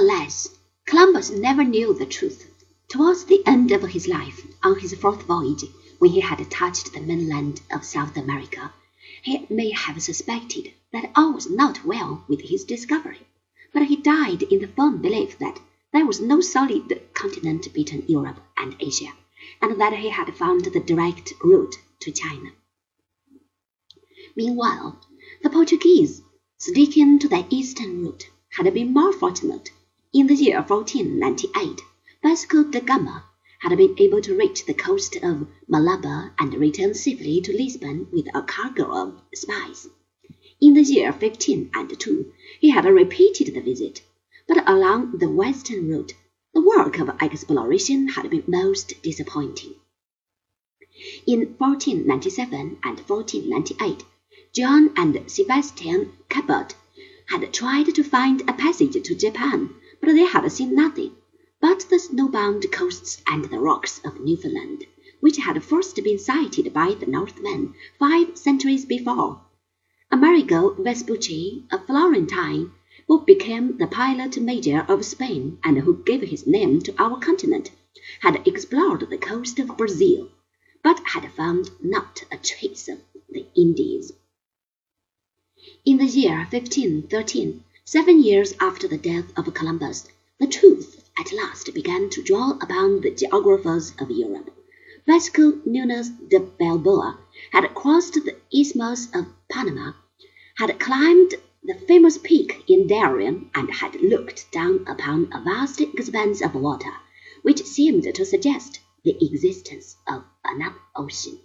Alas, Columbus never knew the truth. Towards the end of his life, on his fourth voyage, when he had touched the mainland of South America, he may have suspected that all was not well with his discovery, but he died in the firm belief that there was no solid continent between Europe and Asia, and that he had found the direct route to China. Meanwhile, the Portuguese, sticking to the eastern route, had been more fortunate. In the year 1498, Vasco da Gama had been able to reach the coast of Malabar and return safely to Lisbon with a cargo of spice. In the year 1502, he had repeated the visit, but along the western route, the work of exploration had been most disappointing. In 1497 and 1498, John and Sebastian Cabot had tried to find a passage to Japan but they had seen nothing but the snowbound coasts and the rocks of Newfoundland, which had first been sighted by the Northmen five centuries before. Amerigo Vespucci, a Florentine, who became the pilot major of Spain and who gave his name to our continent, had explored the coast of Brazil, but had found not a trace of the Indies. In the year 1513, Seven years after the death of Columbus, the truth at last began to dawn upon the geographers of Europe. Vasco Nuñez de Balboa had crossed the Isthmus of Panama, had climbed the famous peak in Darien, and had looked down upon a vast expanse of water, which seemed to suggest the existence of another ocean.